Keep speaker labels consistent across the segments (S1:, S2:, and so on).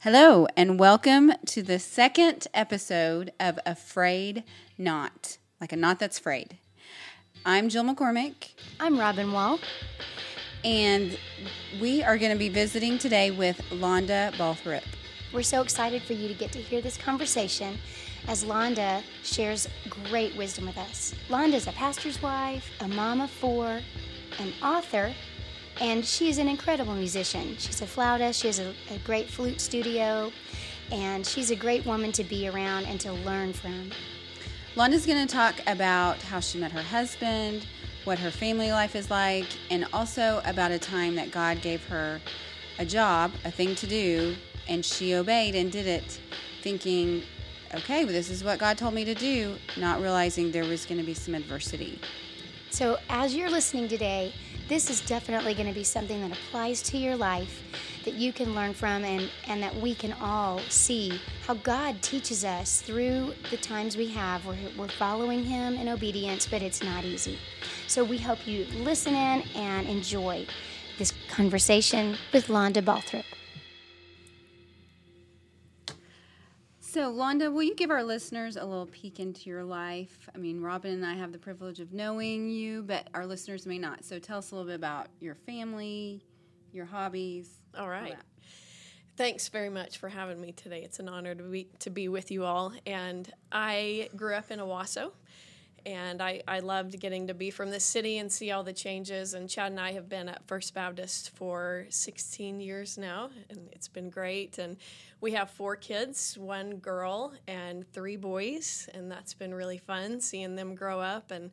S1: Hello, and welcome to the second episode of Afraid Not, like a knot that's frayed. I'm Jill McCormick,
S2: I'm Robin Wall.
S1: and we are going to be visiting today with Londa Balthrop.
S2: We're so excited for you to get to hear this conversation as Londa shares great wisdom with us. Londa is a pastor's wife, a mom of four, an author, and she is an incredible musician. She's a flautist, she has a, a great flute studio, and she's a great woman to be around and to learn from.
S1: Londa's going to talk about how she met her husband, what her family life is like, and also about a time that God gave her a job, a thing to do, and she obeyed and did it, thinking, okay, well, this is what God told me to do, not realizing there was going to be some adversity.
S2: So, as you're listening today, this is definitely going to be something that applies to your life that you can learn from and, and that we can all see how God teaches us through the times we have where we're following Him in obedience, but it's not easy. So, we hope you listen in and enjoy this conversation with Londa Balthrop.
S1: So, Londa, will you give our listeners a little peek into your life? I mean, Robin and I have the privilege of knowing you, but our listeners may not. So, tell us a little bit about your family, your hobbies.
S3: All right.
S1: that.
S3: Thanks very much for having me today. It's an honor to be to be with you all. And I grew up in Owasso, and I, I loved getting to be from the city and see all the changes. And Chad and I have been at First Baptist for 16 years now, and it's been great. And we have four kids, one girl and three boys, and that's been really fun seeing them grow up and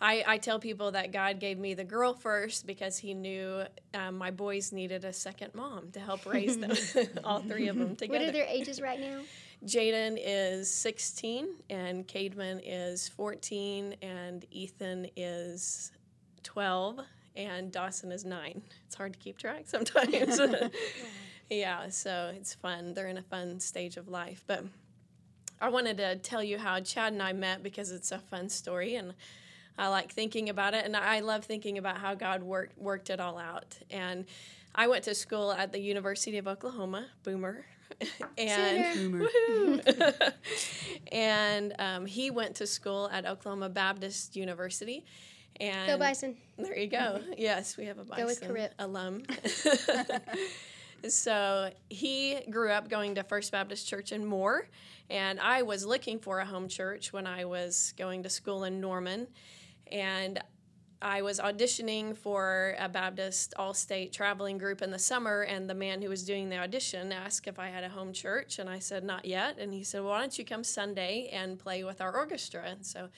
S3: I, I tell people that God gave me the girl first because He knew um, my boys needed a second mom to help raise them, all three of them together.
S2: What are their ages right now?
S3: Jaden is 16, and Cademan is 14, and Ethan is 12, and Dawson is 9. It's hard to keep track sometimes. yeah, so it's fun. They're in a fun stage of life. But I wanted to tell you how Chad and I met because it's a fun story, and I like thinking about it, and I love thinking about how God worked worked it all out. And I went to school at the University of Oklahoma, Boomer, and and um, he went to school at Oklahoma Baptist University. And
S2: Go Bison.
S3: There you go. Yes, we have a
S2: Go with
S3: Bison alum. so he grew up going to First Baptist Church in Moore, and I was looking for a home church when I was going to school in Norman, and I was auditioning for a Baptist all state traveling group in the summer, and the man who was doing the audition asked if I had a home church, and I said, Not yet. And he said, Why don't you come Sunday and play with our orchestra? And so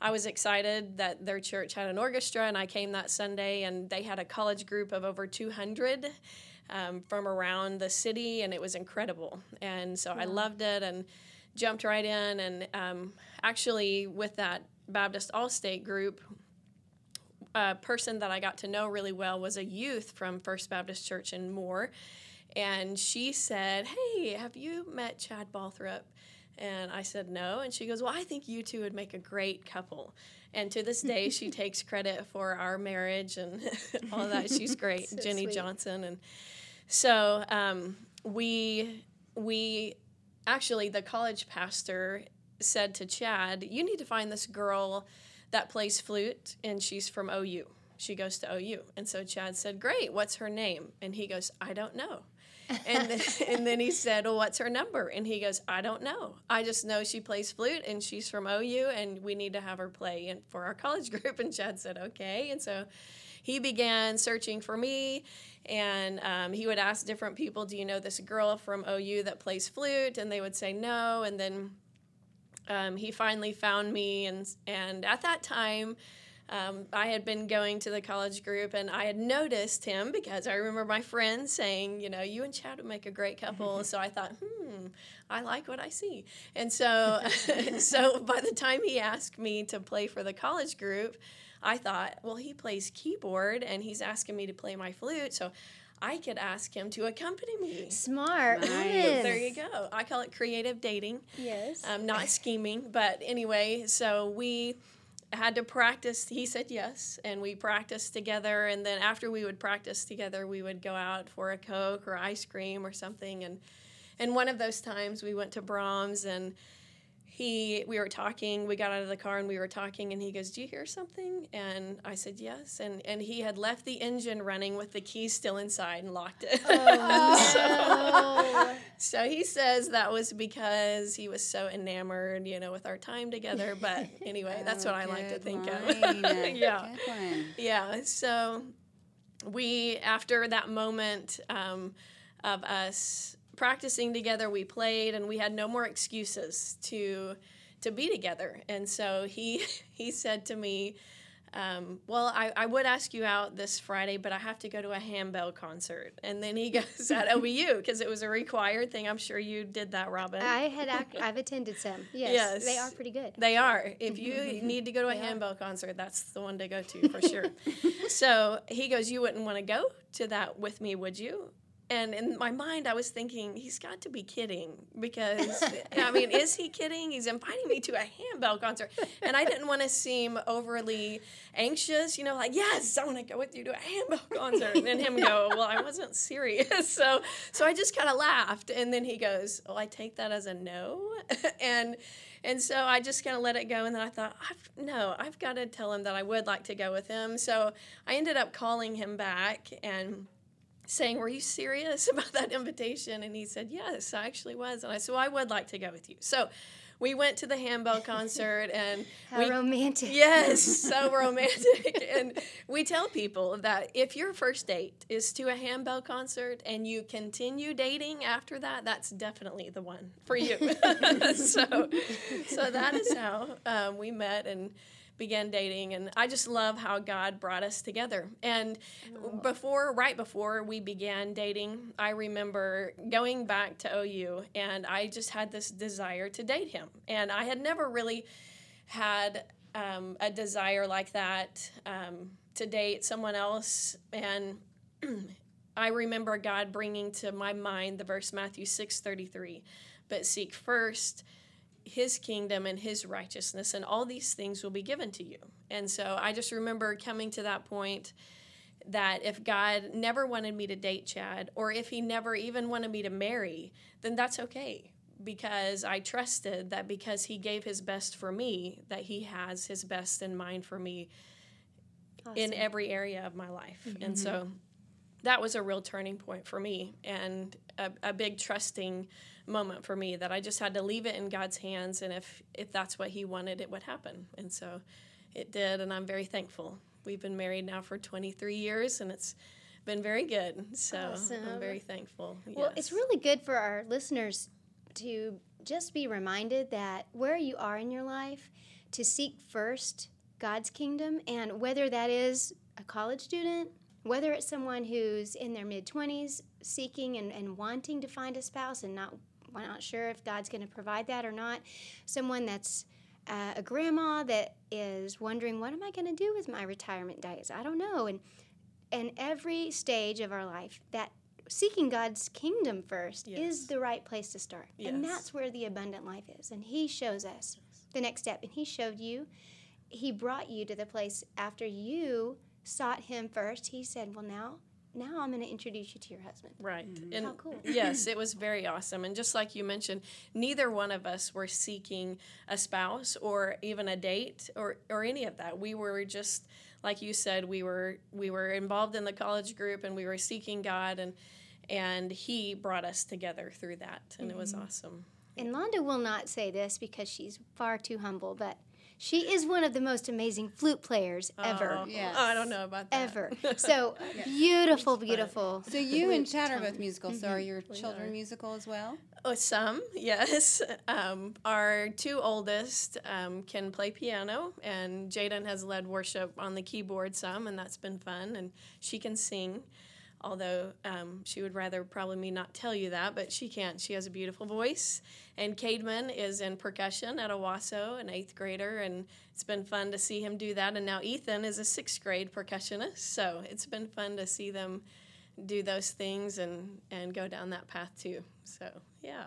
S3: I was excited that their church had an orchestra, and I came that Sunday, and they had a college group of over 200 um, from around the city, and it was incredible. And so I loved it and jumped right in. And um, actually, with that Baptist All State group, a person that I got to know really well was a youth from First Baptist Church in Moore. And she said, Hey, have you met Chad Balthrop? And I said, No. And she goes, Well, I think you two would make a great couple. And to this day, she takes credit for our marriage and all that. She's great,
S2: So
S3: Jenny
S2: sweet.
S3: Johnson. And so um, we, we actually, the college pastor said to Chad, You need to find this girl that plays flute, and she's from OU. She goes to OU. And so Chad said, Great, what's her name? And he goes, I don't know. and, then, and then he said, Well, what's her number? And he goes, I don't know. I just know she plays flute and she's from OU, and we need to have her play in, for our college group. And Chad said, Okay. And so he began searching for me and um, he would ask different people do you know this girl from ou that plays flute and they would say no and then um, he finally found me and and at that time um, I had been going to the college group and I had noticed him because I remember my friends saying, you know, you and Chad would make a great couple. so I thought, hmm, I like what I see. And so, so by the time he asked me to play for the college group, I thought, well, he plays keyboard and he's asking me to play my flute. So I could ask him to accompany me.
S2: Smart.
S1: Nice.
S2: Yes.
S3: There you go. I call it creative dating
S2: Yes.
S3: um, not scheming. But anyway, so we had to practice. He said yes, and we practiced together. And then after we would practice together, we would go out for a Coke or ice cream or something. And and one of those times we went to Braum's and he we were talking we got out of the car and we were talking and he goes do you hear something? And i said yes. And and he had left the engine running with the keys still inside and locked it.
S2: Oh,
S3: so, so he says that was because he was so enamored you know with our time together but anyway that's
S1: Oh,
S3: what i like to think
S1: line.
S3: of yeah. yeah so we after that moment um, of us practicing together we played and we had no more excuses to to be together and so he he said to me um, well I, I would ask you out this friday but i have to go to a handbell concert and then he goes at obu because it was a required thing i'm sure you did that robin
S2: I had ac- I've attended some. Yes,
S3: Yes.
S2: they are pretty good.
S3: they are. If you need to go to a handbell concert, that's the one to go to for sure. so he goes, You wouldn't want to go to that with me, would you? And in my mind, I was thinking, he's got to be kidding because, I mean, is he kidding? He's inviting me to a handbell concert. And I didn't want to seem overly anxious, you know, like, yes, I want to go with you to a handbell concert. And then him go, well, I wasn't serious. So, so I just kind of laughed. And then he goes, oh, I take that as a no. and, and so I just kind of let it go. And then I thought, I've, no, I've got to tell him that I would like to go with him. So I ended up calling him back and saying, Were you serious about that invitation? And he said, Yes, I actually was. And I said, Well, I would like to go with you. So we went to the handbell concert and
S2: How
S3: we
S2: romantic.
S3: Yes, so romantic. and we tell people that if your first date is to a handbell concert and you continue dating after that, that's definitely the one for you. so, so that is how um, we met and began dating. And I just love how God brought us together. And before, right before we began dating, I remember going back to OU and I just had this desire to date him. And I had never really had um, a desire like that um, to date someone else. And I remember God bringing to my mind the verse Matthew six thirty three, but seek first His kingdom and His righteousness, and all these things will be given to you. And so I just remember coming to that point that if God never wanted me to date Chad, or if He never even wanted me to marry, then that's okay because I trusted that because He gave His best for me, that He has His best in mind for me in every area of my life. Mm-hmm. And so that was a real turning point for me and a, a big trusting moment for me that I just had to leave it in God's hands and if if that's what he wanted it would happen. And so it did and I'm very thankful. We've been married now for 23 years and it's been very good. So
S2: Awesome.
S3: I'm very thankful.
S2: Well, it's really good for our listeners to just be reminded that where you are in your life, to seek first God's kingdom, and whether that is a college student, whether it's someone who's in their mid 20s seeking and, and wanting to find a spouse and not, not sure if God's going to provide that or not, someone that's uh, a grandma that is wondering, what am I going to do with my retirement days? I don't know. And and every stage of our life that seeking God's kingdom first
S3: Yes.
S2: is the right place to start.
S3: Yes.
S2: And that's where the abundant life is. And He shows us the next step. And He showed you, He brought you to the place after you sought Him first. He said, Well, now, now I'm going to introduce you to your husband.
S3: Right. Mm-hmm. And
S2: How cool.
S3: yes, it was very awesome. And just like you mentioned, neither one of us were seeking a spouse or even a date or, or any of that. We were just like you said, we were we were involved in the college group and we were seeking God and and he brought us together through that and it was mm-hmm. awesome.
S2: And Londa will not say this because she's far too humble, but she is one of the most amazing flute players ever.
S3: Oh,
S1: Yes.
S3: I don't know about that.
S2: Ever. So beautiful, beautiful.
S1: So you and
S2: flute
S1: Chad are both musical. So are your
S3: We
S1: children
S3: are.
S1: musical as well?
S3: Oh, some, yes. Um, our two oldest um, can play piano, and Jaden has led worship on the keyboard some, and that's been fun. And she can sing, although um, she would rather probably me not tell you that, but she can't. She has a beautiful voice. And Cademan is in percussion at Owasso, an eighth grader, and it's been fun to see him do that. And now Ethan is a sixth grade percussionist, so it's been fun to see them do those things and, and go down that path too. So, yeah.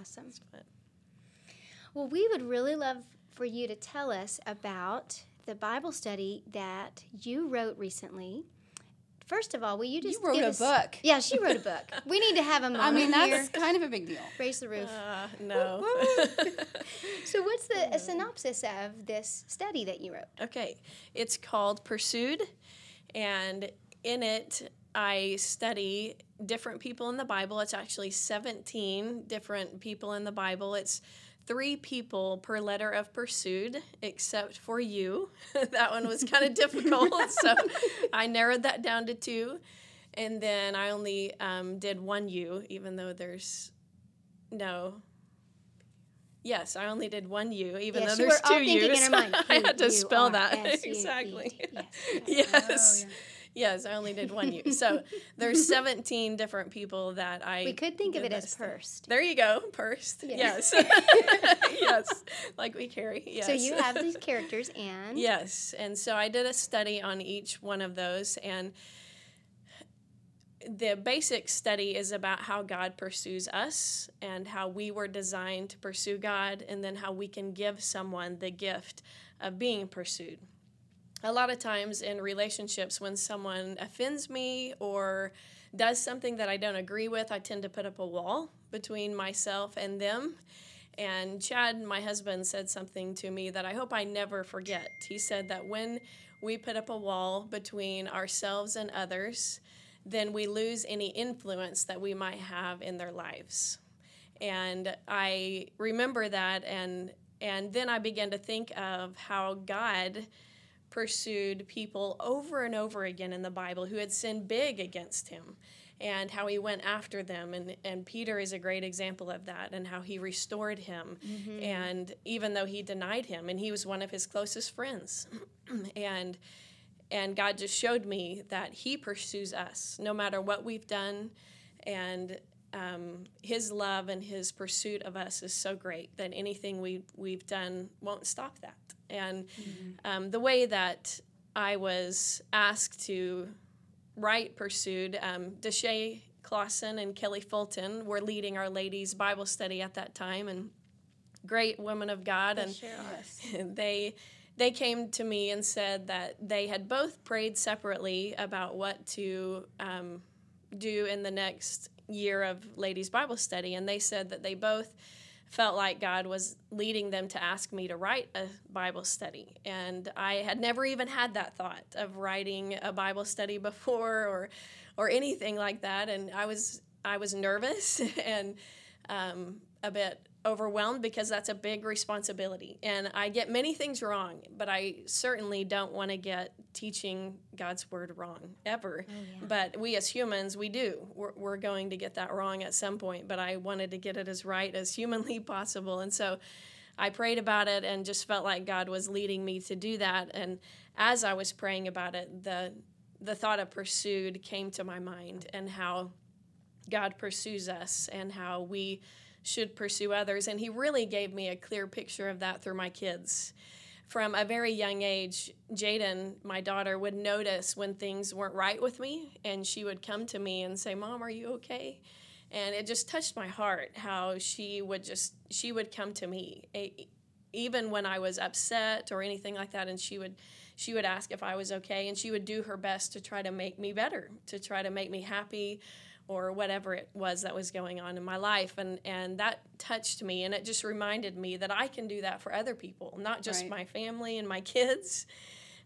S2: Awesome. Well, we would really love for you to tell us about the Bible study that you wrote recently First of all, will you just
S1: You wrote
S2: give
S1: a
S2: us-
S1: book.
S2: Yeah, she wrote a book. We need to have a moment
S1: I mean,
S2: here.
S1: that's kind of a big deal.
S2: Raise the roof.
S3: Uh, no.
S2: So, what's the a synopsis of this study that you wrote?
S3: Okay, it's called Pursued, and in it, I study different people in the Bible. It's actually 17 different people in the Bible. It's three people per letter of Pursued, except for you. that one was kind of difficult, so I narrowed that down to two. And then I only um, did one U, even though there's no. Yes, I only did one U, even
S2: Yes,
S3: though
S2: you
S3: there's two U's.
S2: mind,
S3: I had to spell that
S2: R, S, U,
S3: exactly.
S2: T. Yes.
S3: yes,
S1: Oh, yeah.
S3: Yes, I only did one U. So there's 17 different people that I.
S2: We could think of it as pursed.
S3: There you go, pursed.
S2: Yes.
S3: Yes, yes, like we carry. Yes.
S2: So you have these characters, and
S3: Yes, and so I did a study on each one of those, and the basic study is about how God pursues us and how we were designed to pursue God, and then how we can give someone the gift of being pursued. A lot of times in relationships, when someone offends me or does something that I don't agree with, I tend to put up a wall between myself and them. And Chad, my husband, said something to me that I hope I never forget. He said that when we put up a wall between ourselves and others, then we lose any influence that we might have in their lives. And I remember that and and then I began to think of how God pursued people over and over again in the Bible who had sinned big against him and how he went after them. And, and Peter is a great example of that and how he restored him mm-hmm. and even though he denied him and he was one of his closest friends. And and God just showed me that he pursues us no matter what we've done and um, his love and his pursuit of us is so great that anything we, we've done won't stop that and um, the way that I was asked to write Pursued, um, Deshay Clausen and Kelly Fulton were leading our ladies' Bible study at that time, and great women of God. And they they came to me and said that they had both prayed separately about what to um, do in the next year of ladies' Bible study, and they said that they both felt like God was leading them to ask me to write a Bible study. And I had never even had that thought of writing a Bible study before or or anything like that. And I was I was nervous and um, a bit overwhelmed because that's a big responsibility. And I get many things wrong, but I certainly don't want to get teaching God's word wrong ever. Oh, but we as humans, we do. We're, we're going to get that wrong at some point, but I wanted to get it as right as humanly possible. And so I prayed about it and just felt like God was leading me to do that. And as I was praying about it, the the thought of pursued came to my mind and how God pursues us and how we should pursue others. And He really gave me a clear picture of that through my kids. From a very young age, Jaden, my daughter, would notice when things weren't right with me, and she would come to me and say, Mom, are you okay? And it just touched my heart how she would just, she would come to me. Even when I was upset or anything like that, and she would she would ask if I was okay, and she would do her best to try to make me better, to try to make me happy, or whatever it was that was going on in my life, and and that touched me, and it just reminded me that I can do that for other people, not just
S1: Right.
S3: my family and my kids.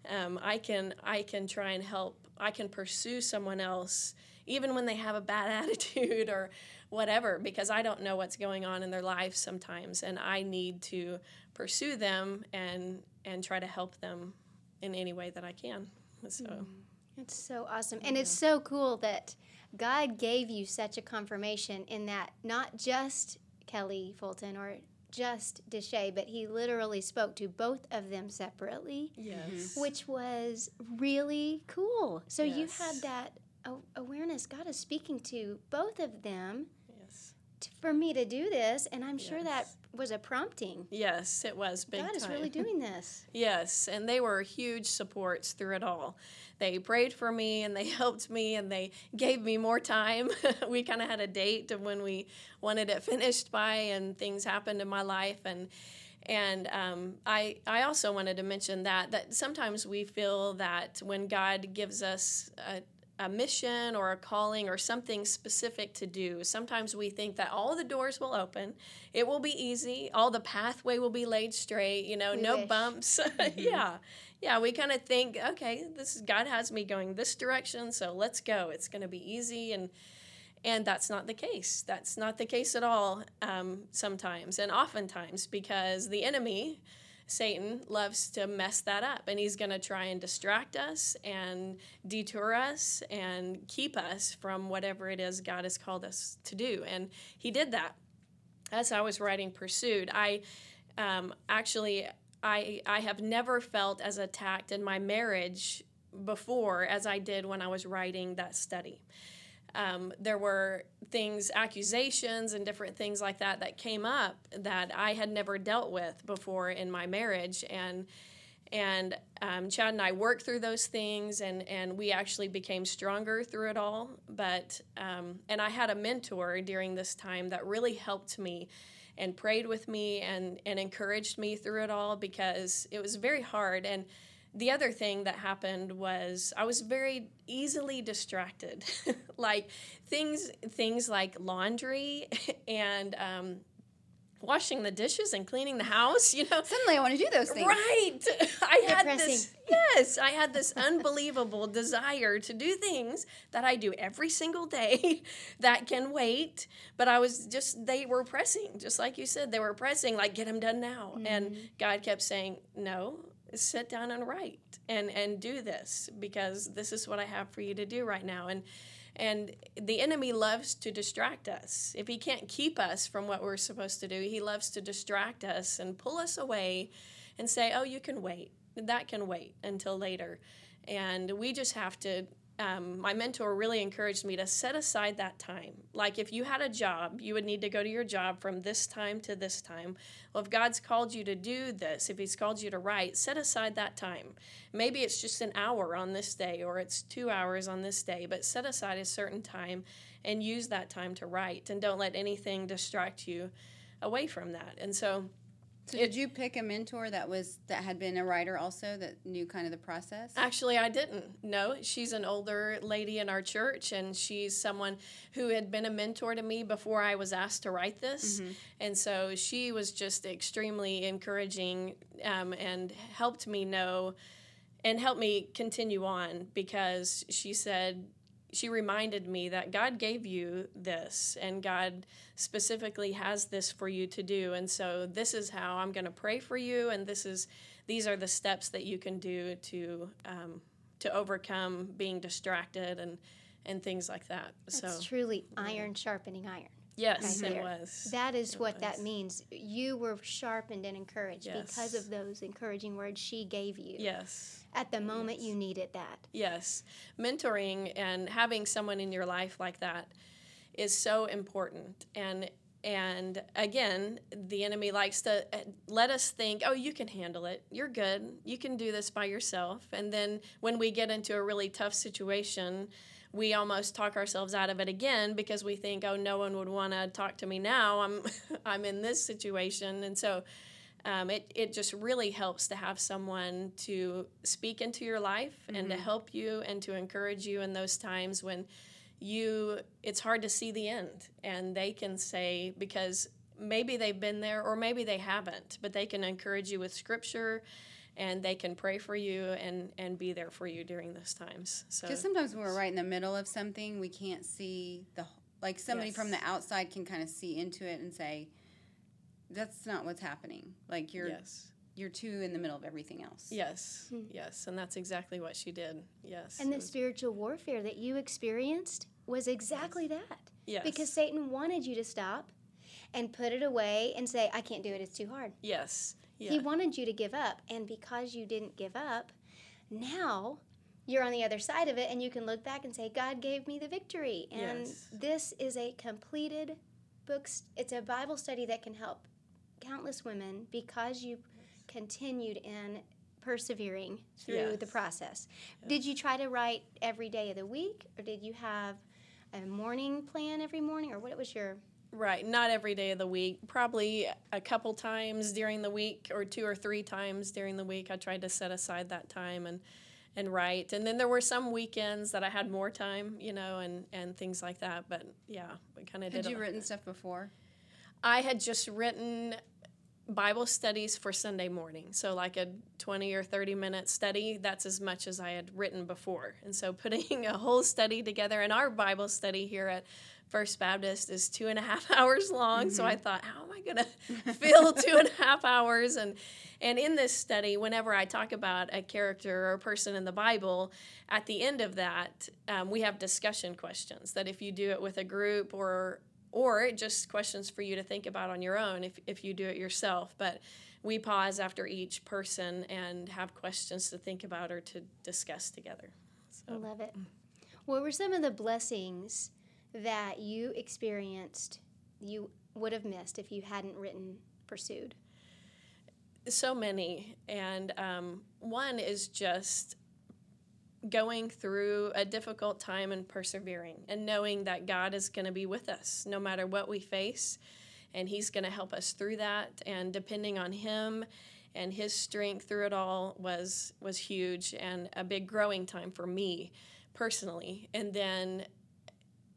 S3: Um, I can I can try and help. I can pursue someone else even when they have a bad attitude or whatever because I don't know what's going on in their life sometimes and I need to pursue them and and try to help them in any way that I can. So
S2: It's so awesome. And it's so cool that God gave you such a confirmation in that not just Kelly Fulton or just Deshay, but he literally spoke to both of them separately,
S3: yes. Mm-hmm.
S2: which was really cool. So you
S3: Yes.
S2: had that awareness. God is speaking to both of them
S3: Yes.
S2: t- for me to do this, and I'm sure that
S3: Yes.
S2: Was a prompting.
S3: Yes, it was big
S2: God is really doing this.
S3: Yes, and they were huge supports through it all. They prayed for me and they helped me and they gave me more time. we kind of had a date of when we wanted it finished by, and things happened in my life and. And um, I, I also wanted to mention that that sometimes we feel that when God gives us a, a mission or a calling or something specific to do. Sometimes we think that all the doors will open, it will be easy, all the pathway will be laid straight, you know,
S2: We
S3: no
S2: wish.
S3: bumps. yeah. Yeah, we kind of think, okay, this is, God has me going this direction, so let's go. It's going to be easy and and that's not the case. That's not the case at all um, sometimes and oftentimes because the enemy, Satan, loves to mess that up and he's going to try and distract us and detour us and keep us from whatever it is God has called us to do. And he did that. As I was writing Pursued, I um, actually I I have never felt as attacked in my marriage before as I did when I was writing that study um, there were things, accusations, and different things like that that came up that I had never dealt with before in my marriage, and and um, Chad and I worked through those things, and and we actually became stronger through it all. But um, and I had a mentor during this time that really helped me. And prayed with me and, and encouraged me through it all because it was very hard. And the other thing that happened was I was very easily distracted, like things things like laundry and um, washing the dishes and cleaning the house. You know,
S1: Suddenly, I want to do those things.
S3: right? I had this yes, I had this unbelievable desire to do things that I do every single day that can wait. But I was just they were pressing, just like you said, they were pressing like get them done now, and God kept saying no sit down and write and and do this because this is what I have for you to do right now and and the enemy loves to distract us. If he can't keep us from what we're supposed to do, he loves to distract us and pull us away and say, "Oh, you can wait. That can wait until later." And we just have to um, my mentor really encouraged me to set aside that time. Like if you had a job, you would need to go to your job from this time to this time. Well, if God's called you to do this, if He's called you to write, set aside that time. Maybe it's just an hour on this day or it's two hours on this day, but set aside a certain time and use that time to write and don't let anything distract you away from that. And so,
S1: So did you pick a mentor that was that had been a writer also that knew kind of the process?
S3: Actually, I didn't. No, she's an older lady in our church, and she's someone who had been a mentor to me before I was asked to write this. And so she was just extremely encouraging um, and helped me know and helped me continue on because she said, she reminded me that God gave you this and God specifically has this for you to do. And so this is how I'm going to pray for you. And this is, these are the steps that you can do to, um, to overcome being distracted and, and things like that.
S2: That's
S3: so
S2: truly iron sharpening iron.
S3: yes,
S2: right
S3: it
S2: there.
S3: was.
S2: That is
S3: It
S2: what that means. You were sharpened and encouraged because of those encouraging words she gave you.
S3: yes.
S2: At the moment you needed that.
S3: Yes, mentoring and having someone in your life like that is so important. And and again, the enemy likes to uh, let us think, "Oh, you can handle it. You're good. You can do this by yourself." And then when we get into a really tough situation, we almost talk ourselves out of it again because we think, "Oh, no one would want to talk to me now. I'm I'm in this situation." And so um, it, it just really helps to have someone to speak into your life and to help you and to encourage you in those times when you it's hard to see the end and they can say because maybe they've been there or maybe they haven't but they can encourage you with scripture and they can pray for you and and be there for you during those times. So
S1: Because sometimes when we're right in the middle of something, we can't see the like somebody from the outside can kind of see into it and say, "That's not what's happening." Like you're
S3: yes
S1: you're too in the middle of everything else.
S3: yes hmm. yes and that's exactly what she did yes
S2: And the
S3: was-
S2: spiritual warfare that you experienced was exactly that.
S3: yes
S2: Because Satan wanted you to stop and put it away and say, I can't do it, it's too hard.
S3: yes yeah.
S2: He wanted you to give up. And because you didn't give up, now you're on the other side of it and you can look back and say, God gave me the victory. And
S3: Yes.
S2: this is a completed book, it's a Bible study that can help countless women because you continued in persevering through the
S3: Yes.
S2: process. Did you try to write every day of the week or did you have a morning plan every morning or what was your
S3: Right, not every day of the week. Probably a couple times during the week, or two or three times during the week. I tried to set aside that time and and write. And then there were some weekends that I had more time, you know, and and things like that. But yeah, we kind of did.
S1: Had you written stuff before?
S3: I had just written Bible studies for Sunday morning. So, like a 20 or 30 minute study, that's as much as I had written before. And so, putting a whole study together, and our Bible study here at First Baptist is two and a half hours long. So, I thought, how am I going to fill two and a half hours? And and in this study, whenever I talk about a character or a person in the Bible, at the end of that, um, we have discussion questions that if you do it with a group or or just questions for you to think about on your own if, if you do it yourself. But we pause after each person and have questions to think about or to discuss together. So.
S2: I love it. What were some of the blessings that you experienced you would have missed if you hadn't written Pursued?
S3: so many. And um, one is just going through a difficult time and persevering and knowing that God is going to be with us no matter what we face. And He's going to help us through that. And depending on Him and His strength through it all was, was huge and a big growing time for me personally. And then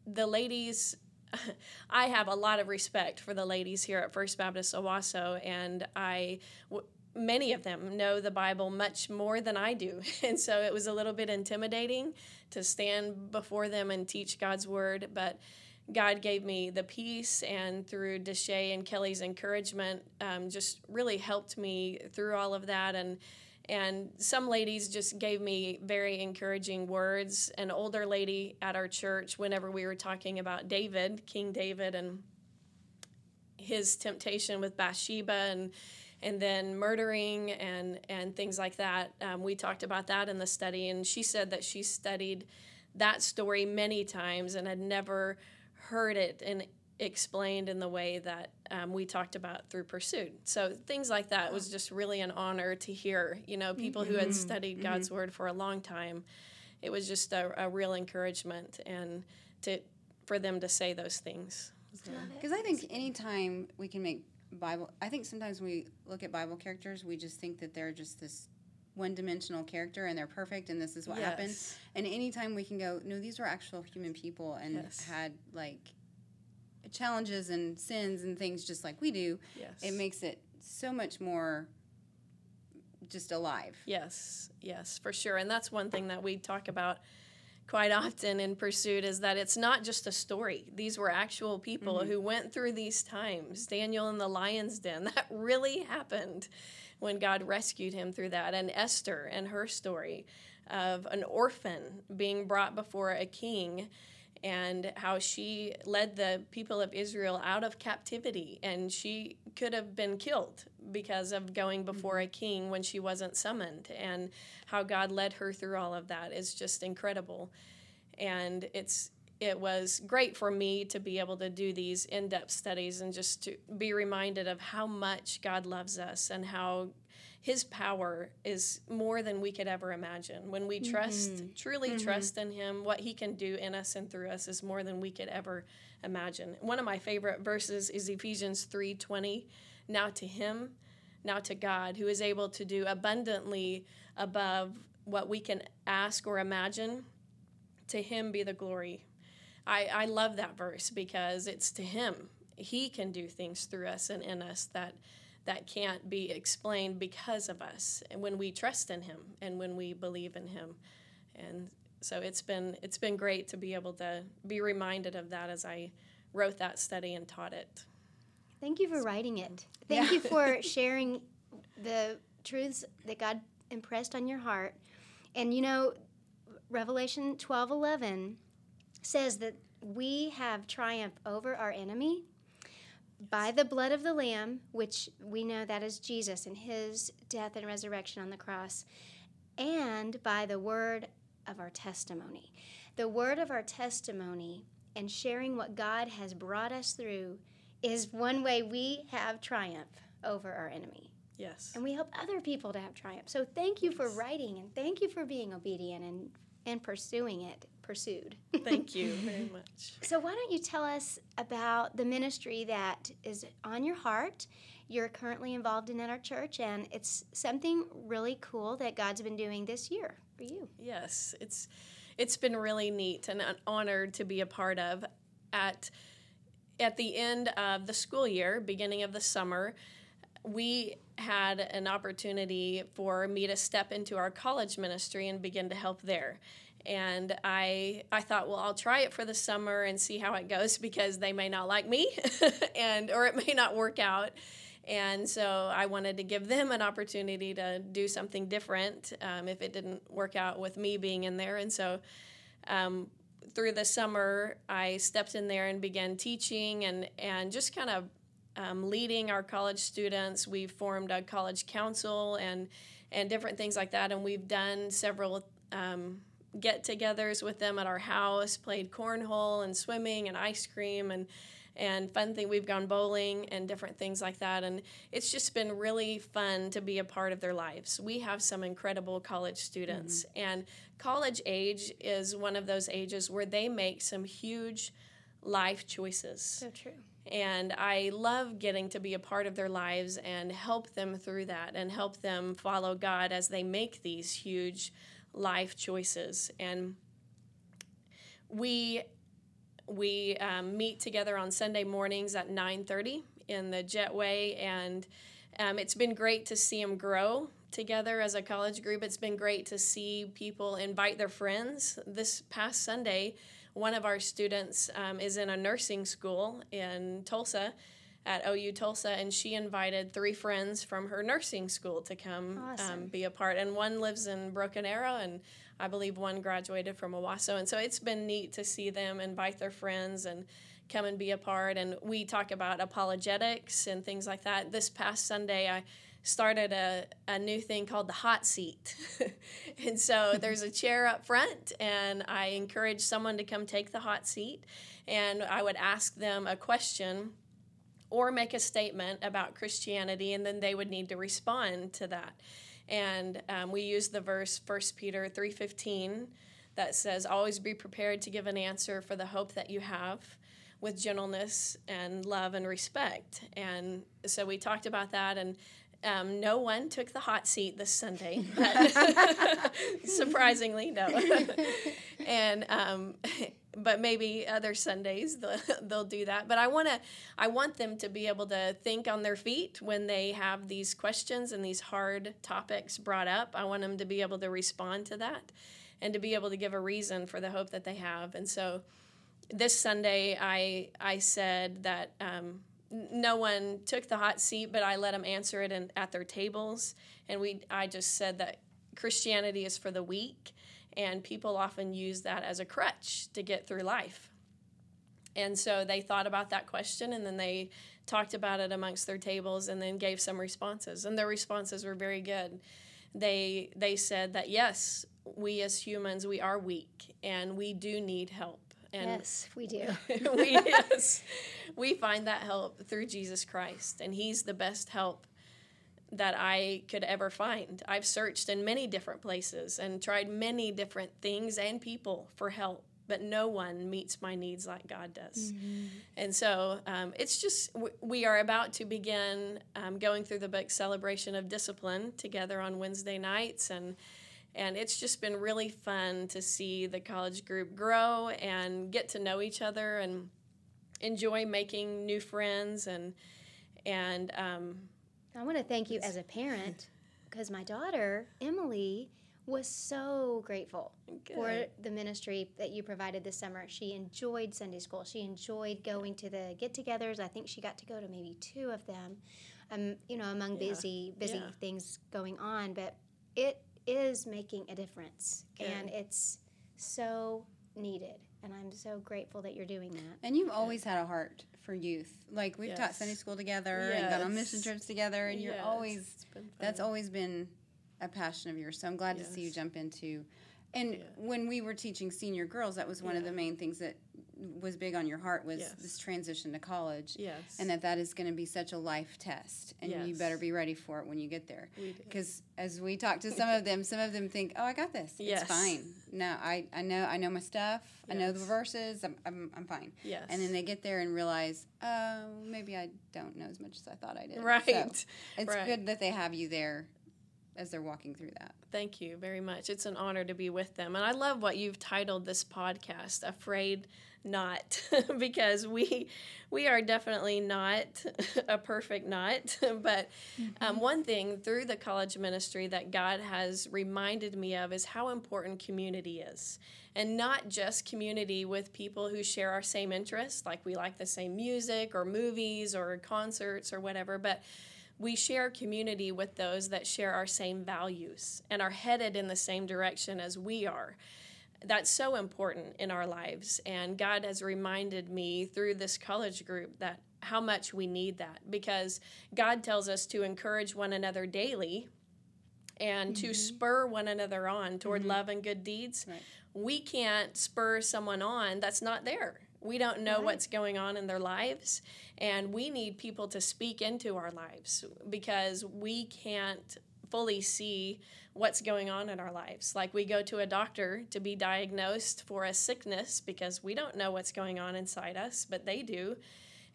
S3: the ladies I have a lot of respect for the ladies here at First Baptist Owasso, and I, w- many of them know the Bible much more than I do, and so it was a little bit intimidating to stand before them and teach God's word. But God gave me the peace, and through Deshay and Kelly's encouragement, um, just really helped me through all of that, and and some ladies just gave me very encouraging words. An older lady at our church, whenever we were talking about David, King David, and his temptation with Bathsheba and and then murdering and and things like that. Um, we talked about that in the study, and she said that she studied that story many times and had never heard it and explained in the way that um, we talked about through Pursued. So things like that was just really an honor to hear. You know, people who had studied God's word for a long time. It was just a, a real encouragement and to for them to say those things.
S1: Because I think anytime we can make Bible, I think sometimes we look at Bible characters, we just think that they're just this one dimensional character and they're perfect and this is what happened. And anytime we can go, no, these were actual human people and
S3: Yes.
S1: had like challenges and sins and things just like we do,
S3: Yes.
S1: it makes it so much more just alive.
S3: Yes, yes, for sure. And that's one thing that we talk about quite often in Pursued is that it's not just a story. These were actual people mm-hmm. who went through these times. Daniel in the lion's den, that really happened when God rescued him through that. And Esther and her story of an orphan being brought before a king and how she led the people of Israel out of captivity. And she could have been killed because of going before a king when she wasn't summoned. And how God led her through all of that is just incredible. And it's it was great for me to be able to do these in-depth studies and just to be reminded of how much God loves us and how his power is more than we could ever imagine. When we trust, mm-hmm. truly mm-hmm. trust in him, what he can do in us and through us is more than we could ever imagine. One of my favorite verses is Ephesians 3:20. Now to him, now to God, who is able to do abundantly above what we can ask or imagine. To him be the glory. I, I love that verse because it's to him. He can do things through us and in us that that can't be explained because of us and when we trust in him and when we believe in him and so it's been it's been great to be able to be reminded of that as i wrote that study and taught it
S2: Thank you for writing it. Thank
S1: Yeah.
S2: you for sharing the truths that God impressed on your heart. And you know, Revelation 12:11 says that we have triumph over our enemy by the blood of the lamb, which we know that is Jesus and his death and resurrection on the cross, and by the word of our testimony. The word of our testimony and sharing what God has brought us through is one way we have triumph over our enemy.
S3: yes
S2: And we help other people to have triumph. So thank you for writing and thank you for being obedient and, and pursuing it pursued.
S3: Thank you very much.
S2: So, why don't you tell us about the ministry that is on your heart? You're currently involved in at our church, and it's something really cool that God's been doing this year for you.
S3: Yes, it's it's been really neat and an honor to be a part of. At at the end of the school year, beginning of the summer, we had an opportunity for me to step into our college ministry and begin to help there and I I thought, well, I'll try it for the summer and see how it goes because they may not like me, and or it may not work out. And so I wanted to give them an opportunity to do something different um, if it didn't work out with me being in there. And so um, through the summer, I stepped in there and began teaching and and just kind of um, leading our college students. We've formed a college council and and different things like that, and we've done several um, get togethers with them at our house, played cornhole and swimming and ice cream and and fun thing. We've gone bowling and different things like that. And it's just been really fun to be a part of their lives. We have some incredible college students. Mm-hmm. and college age is one of those ages where they make some huge life choices.
S2: So true
S3: and I love getting to be a part of their lives and help them through that and help them follow God as they make these huge life choices. And we we um, meet together on Sunday mornings at 9:30 in the Jetway, and um, it's been great to see them grow together as a college group. It's been great to see people invite their friends. This past Sunday, one of our students um, is in a nursing school in Tulsa at OU Tulsa, and she invited three friends from her nursing school to come um, awesome. um, be a part. And one lives in Broken Arrow, and I believe one graduated from Owasso. And so it's been neat to see them and invite their friends and come and be a part. And we talk about apologetics and things like that. This past Sunday, I started a, a new thing called the hot seat. and so there's a chair up front, and I encourage someone to come take the hot seat. And I would ask them a question or make a statement about Christianity, and then they would need to respond to that. And um, we use the verse 1 Peter 3.15 that says, Always be prepared to give an answer for the hope that you have with gentleness and love and respect. And so we talked about that, and um, no one took the hot seat this Sunday. Surprisingly, no. and um, but maybe other Sundays they'll, they'll do that. But I want to, I want them to be able to think on their feet when they have these questions and these hard topics brought up. I want them to be able to respond to that, and to be able to give a reason for the hope that they have. And so, this Sunday, I I said that. Um, no one took the hot seat, but I let them answer it in, at their tables, and we. I just said that Christianity is for the weak, and people often use that as a crutch to get through life. And so they thought about that question and then they talked about it amongst their tables and then gave some responses. And their responses were very good. They they said that yes, we as humans we are weak and we do need help. And
S2: yes, we do.
S3: we yes, we find that help through Jesus Christ, and He's the best help that I could ever find. I've searched in many different places and tried many different things and people for help, but no one meets my needs like God does. Mm-hmm. And so um, it's just, we are about to begin um, going through the book Celebration of Discipline together on Wednesday nights. And and it's just been really fun to see the college group grow and get to know each other and enjoy making new friends and and um,
S2: I want to thank you as a parent because my daughter, Emily, was so grateful Good. for the ministry that you provided this summer. She enjoyed Sunday school. She enjoyed going to the get-togethers. I think she got to go to maybe two of them. Um, you know, among yeah. busy busy yeah. things going on, but it is making a difference, Good. and it's so needed. And I'm so grateful that you're doing that.
S1: And you've always had a heart for youth. Like we've yes. taught Sunday school together yes. and gone on mission trips together, and yes. you're always that's always been a passion of yours. So I'm glad to see you jump into. And when we were teaching senior girls, that was one yeah. of the main things that was big on your heart was
S3: Yes.
S1: this transition to college.
S3: Yes.
S1: And that that is going to be such a life test, and you better be ready for it when you get there. Because as we talk to some of them, some of them think, "Oh, I got this.
S3: Yes.
S1: It's fine. No, I, I know I know my stuff. I know the
S3: Yes.
S1: verses. I'm, I'm, I'm fine."
S3: Yes.
S1: And then they get there and realize, "Oh, maybe I don't know as much as I thought I did."
S3: Right.
S1: So it's
S3: Right.
S1: good that they have you there as they're walking through that.
S3: Thank you very much. It's an honor to be with them. And I love what you've titled this podcast, Afraid Not, because we we are definitely not a perfect knot. but um, one thing through the college ministry that God has reminded me of is how important community is. And not just community with people who share our same interests, like we like the same music or movies or concerts or whatever, but we share community with those that share our same values and are headed in the same direction as we are. That's so important in our lives. And God has reminded me through this college group that how much we need that because God tells us to encourage one another daily and to mm-hmm. spur one another on toward mm-hmm. love and good deeds.
S1: Right.
S3: We can't spur someone on that's not there. We don't know what's going on in their lives, and we need people to speak into our lives because we can't fully see what's going on in our lives. Like we go to a doctor to be diagnosed for a sickness because we don't know what's going on inside us, but they do.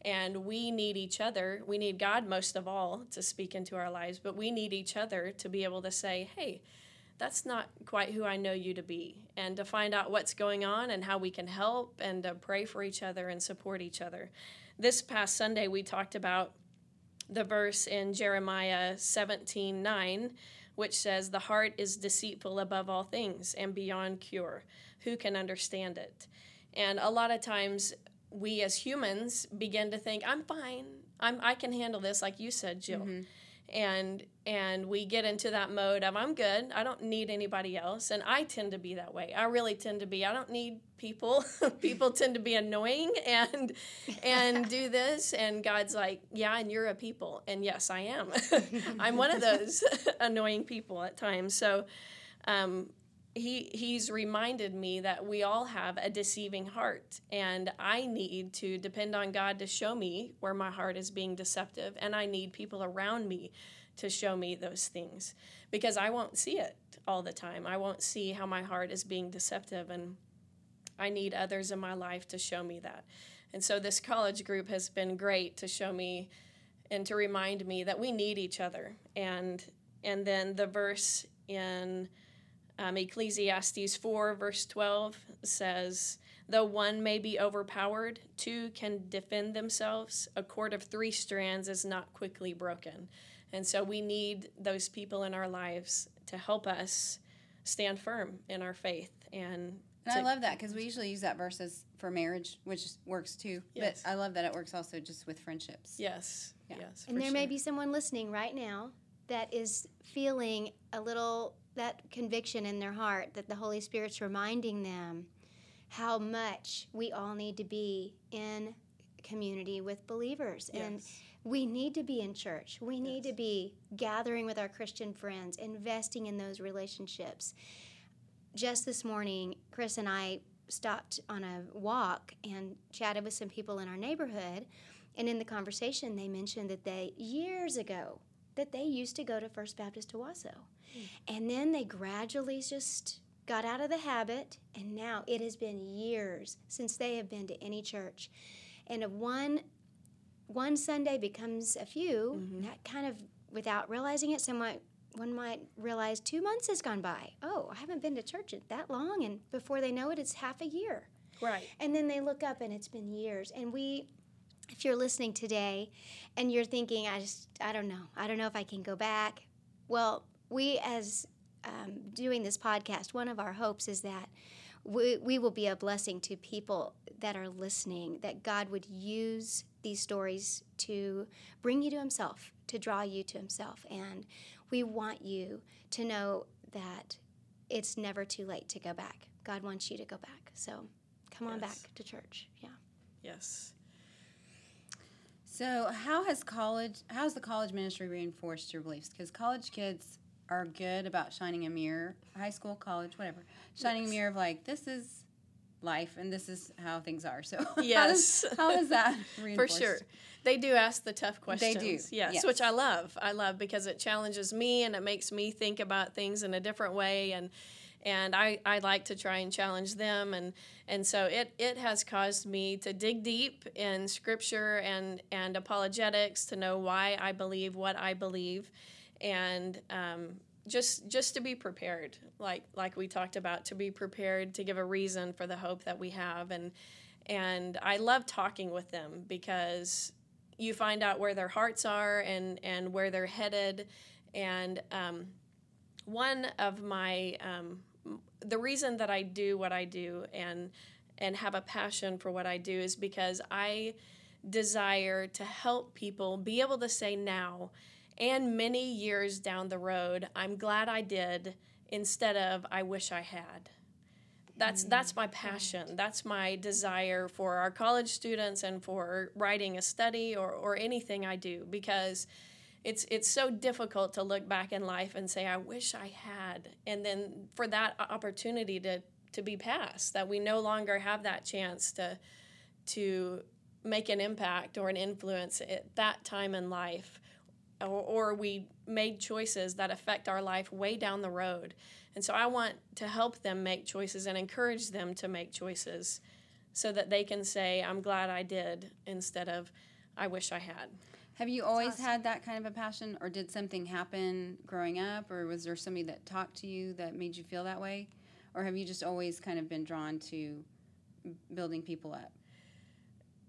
S3: And we need each other. We need God most of all to speak into our lives, but we need each other to be able to say, hey, that's not quite who I know you to be, and to find out what's going on and how we can help and to pray for each other and support each other. This past Sunday, we talked about the verse in Jeremiah 17 9, which says, The heart is deceitful above all things and beyond cure. Who can understand it? And a lot of times, we as humans begin to think, I'm fine. I'm, I can handle this, like you said, Jill. Mm-hmm. And and we get into that mode of I'm good. I don't need anybody else. And I tend to be that way. I really tend to be. I don't need people. people tend to be annoying and and do this. And God's like, yeah, and you're a people. And yes, I am. I'm one of those annoying people at times. So um, he he's reminded me that we all have a deceiving heart and i need to depend on god to show me where my heart is being deceptive and i need people around me to show me those things because i won't see it all the time. I won't see how my heart is being deceptive and i need others in my life to show me that. And so this college group has been great to show me and to remind me that we need each other. And and then the verse in um, Ecclesiastes 4, verse 12 says, Though one may be overpowered, two can defend themselves. A cord of three strands is not quickly broken. And so we need those people in our lives to help us stand firm in our faith. And,
S1: And
S3: to-
S1: I love that because we usually use that verse as for marriage, which works too.
S3: Yes.
S1: But I love that it works also just with friendships.
S3: Yes,
S1: Yeah.
S3: yes.
S2: And
S3: for
S2: there may be someone listening right now that is feeling a little that conviction in their heart that the Holy Spirit's reminding them how much we all need to be in community with believers. And we need to be in church. We need
S3: Yes.
S2: to be gathering with our Christian friends, investing in those relationships. Just this morning, Chris and I stopped on a walk and chatted with some people in our neighborhood. And in the conversation, they mentioned that they, years ago, that they used to go to First Baptist Owasso. Hmm. And then they gradually just got out of the habit, and now it has been years since they have been to any church. And one one Sunday becomes a few, mm-hmm. that kind of without realizing it, someone one might realize two months has gone by. Oh, I haven't been to church in that long, and before they know it, it's half a year.
S3: Right.
S2: And then they look up and it's been years. And we, if you're listening today and you're thinking, I just, I don't know, I don't know if I can go back. Well, we, as um, doing this podcast, one of our hopes is that we, we will be a blessing to people that are listening, that God would use these stories to bring you to Himself, to draw you to Himself. And we want you to know that it's never too late to go back. God wants you to go back. So come on
S3: Yes.
S2: back to church. Yeah.
S3: Yes.
S1: So, how has college? How has the college ministry reinforced your beliefs? Because college kids are good about shining a mirror, high school, college, whatever, shining
S3: Yes.
S1: a mirror of like this is life, and this is how things are. So
S3: Yes.
S1: how, is that
S3: for sure. They do ask the tough questions.
S1: They do,
S3: Yes,
S1: yes.
S3: which I love. I love because it challenges me and it makes me think about things in a different way and and I, I like to try and challenge them. And and so it, it has caused me to dig deep in scripture and and apologetics to know why I believe what I believe. And um, just just to be prepared like like we talked about to be prepared to give a reason for the hope that we have. And and I love talking with them because you find out where their hearts are and and where they're headed. And um, one of my um, the reason that I do what I do and and have a passion for what I do is because I desire to help people be able to say now and many years down the road, I'm glad I did instead of I wish I had. That's mm. that's my passion. That's my desire for our college students and for writing a study or, or anything I do because it's it's so difficult to look back in life and say I wish I had and then for that opportunity to to be passed that we no longer have that chance to to make an impact or an influence at that time in life or, or we made choices that affect our life way down the road. And so I want to help them make choices and encourage them to make choices so that they can say I'm glad I did instead of I wish I had
S1: Have you always
S2: awesome.
S1: had that kind of a passion, or did something happen growing up, or was there somebody that talked to you that made you feel that way, or have you just always kind of been drawn to building people up?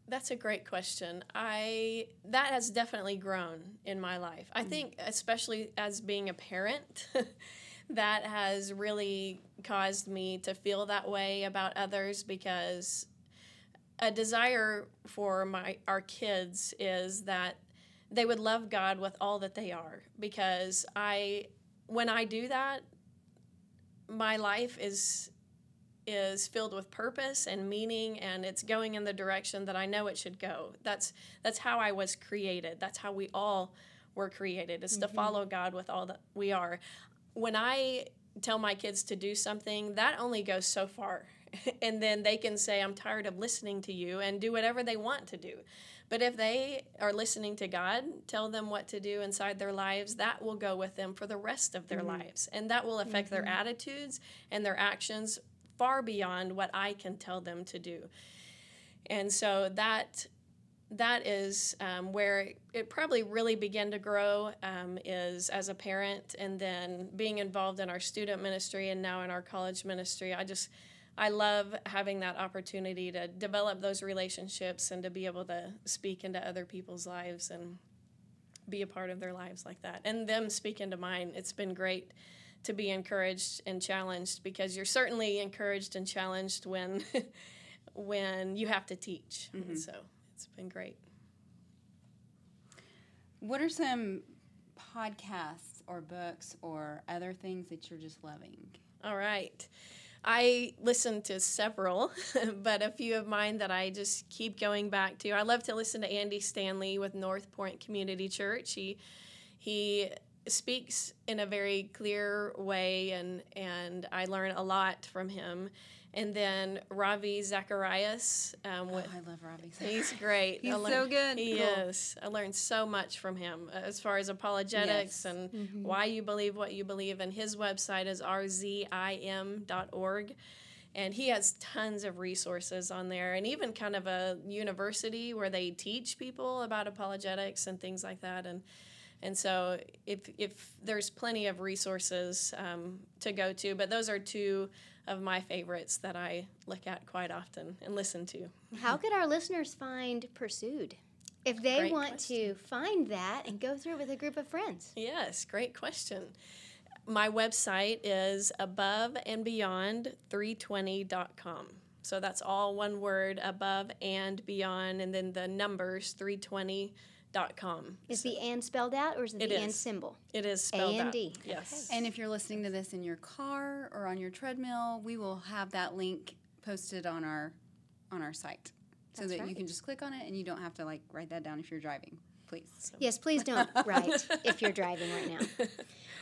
S3: That's a great question. I that has definitely grown in my life. I mm. think especially as being a parent that has really caused me to feel that way about others because a desire for my our kids is that they would love God with all that they are because I when I do that my life is is filled with purpose and meaning and it's going in the direction that I know it should go. That's that's how I was created. That's how we all were created is to mm-hmm. follow God with all that we are. When I tell my kids to do something, that only goes so far. and then they can say I'm tired of listening to you and do whatever they want to do. But if they are listening to God, tell them what to do inside their lives, that will go with them for the rest of their lives. And that will affect their attitudes and their actions far beyond what I can tell them to do. And so that that is um, where it probably really began to grow um, is as a parent and then being involved in our student ministry and now in our college ministry i just i love having that opportunity to develop those relationships and to be able to speak into other people's lives and be a part of their lives like that. And them speak into mine. It's been great to be encouraged and challenged because you're certainly encouraged and challenged when when you have to teach. And mm-hmm. so it's been great.
S1: What are some podcasts or books or other things that you're just loving?
S3: All right. I listen to several, but a few of mine that I just keep going back to. I love to listen to Andy Stanley with North Point Community Church. He he speaks in a very clear way and and I learn a lot from him. And then Ravi Zacharias um, with
S1: Oh, I love Ravi.
S3: He's great.
S1: He's
S3: I learn-
S1: so good.
S3: He
S1: Cool.
S3: is. I learned so much from him uh, as far as apologetics
S1: Yes.
S3: and
S2: Mm-hmm.
S3: why you believe what you believe. And his website is rzim.org. And he has tons of resources on there and even kind of a university where they teach people about apologetics and things like that. And and so if, if there's plenty of resources um, to go to, but those are two of my favorites that I look at quite often and listen to.
S2: How could our listeners find Pursued? If they
S3: Great
S2: want to find that and go through it with a group of friends.
S3: Yes, great question. My website is above and beyond 320.com. So that's all one word above and beyond, and then the numbers 320.com.
S2: Is the and spelled out or is it,
S3: It
S2: the and symbol?
S3: It is spelled out.
S2: A&D.
S3: Yes.
S1: And if you're listening to this in your car or on your treadmill, we will have that link posted on our on our site. so
S2: That's
S1: that you can just click on it and you don't have to like write that down if you're driving. Please.
S2: Yes, please don't write if you're driving right now.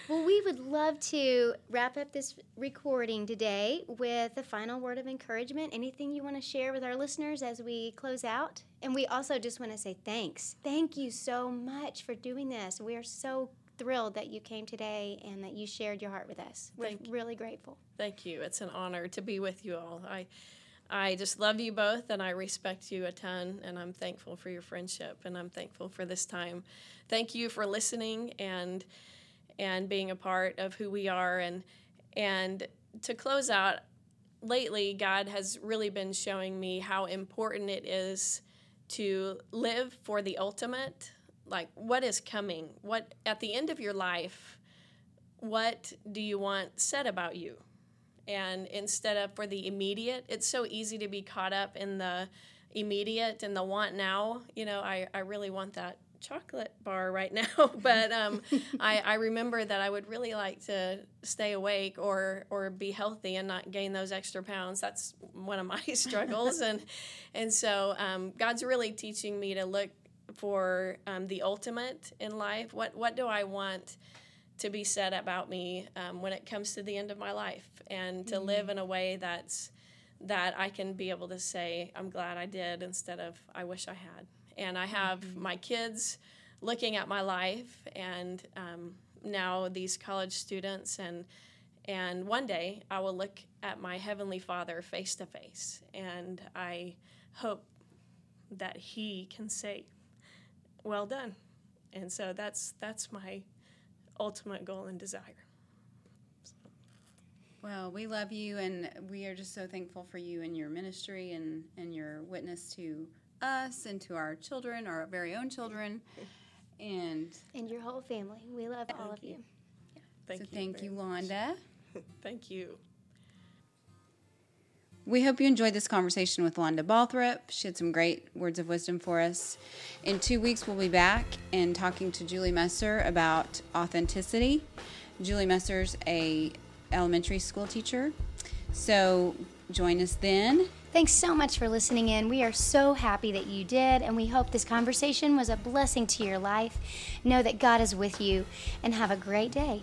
S2: Well, we would love to wrap up this recording today with a final word of encouragement. Anything you want to share with our listeners as we close out? And we also just want to say thanks. Thank you so much for doing this. We are so thrilled that you came today and that you shared your heart with us. We're
S3: Thank you.
S2: really grateful.
S3: Thank you. It's an honor to be with you all. I I just love you both and I respect you a ton and I'm thankful for your friendship and I'm thankful for this time. Thank you for listening and and being a part of who we are and and to close out lately God has really been showing me how important it is to live for the ultimate like what is coming what at the end of your life what do you want said about you and instead of for the immediate it's so easy to be caught up in the immediate and the want now. You know i, I really want that chocolate bar right now but um, I, I remember that i would really like to stay awake or or be healthy and not gain those extra pounds. That's one of my struggles. And and so um, god's really teaching me to look for um, the ultimate in life. What what do i want to be said about me um, when it comes to the end of my life and to live in a way that's that I can be able to say I'm glad I did instead of I wish I had. And I have my kids looking at my life and um, now these college students and and one day I will look at my heavenly Father face to face and I hope that he can say well done. And so that's that's my ultimate goal and desire.
S1: Well, we love you and we are just so thankful for you and your ministry and, and your witness to us and to our children, our very own children. And
S2: And your whole family. We love all of you.
S3: Thank
S1: so
S3: you.
S1: thank you,
S3: much.
S1: Londa.
S3: Thank you.
S1: We hope you enjoyed this conversation with Londa Balthrop. She had some great words of wisdom for us. In two weeks, we'll be back and talking to Julie Messer about authenticity. Julie Messer's a elementary school teacher, so join us then.
S2: Thanks so much for listening in. We are so happy that you did, and we hope this conversation was a blessing to your life. Know that God is with you, and have a great day.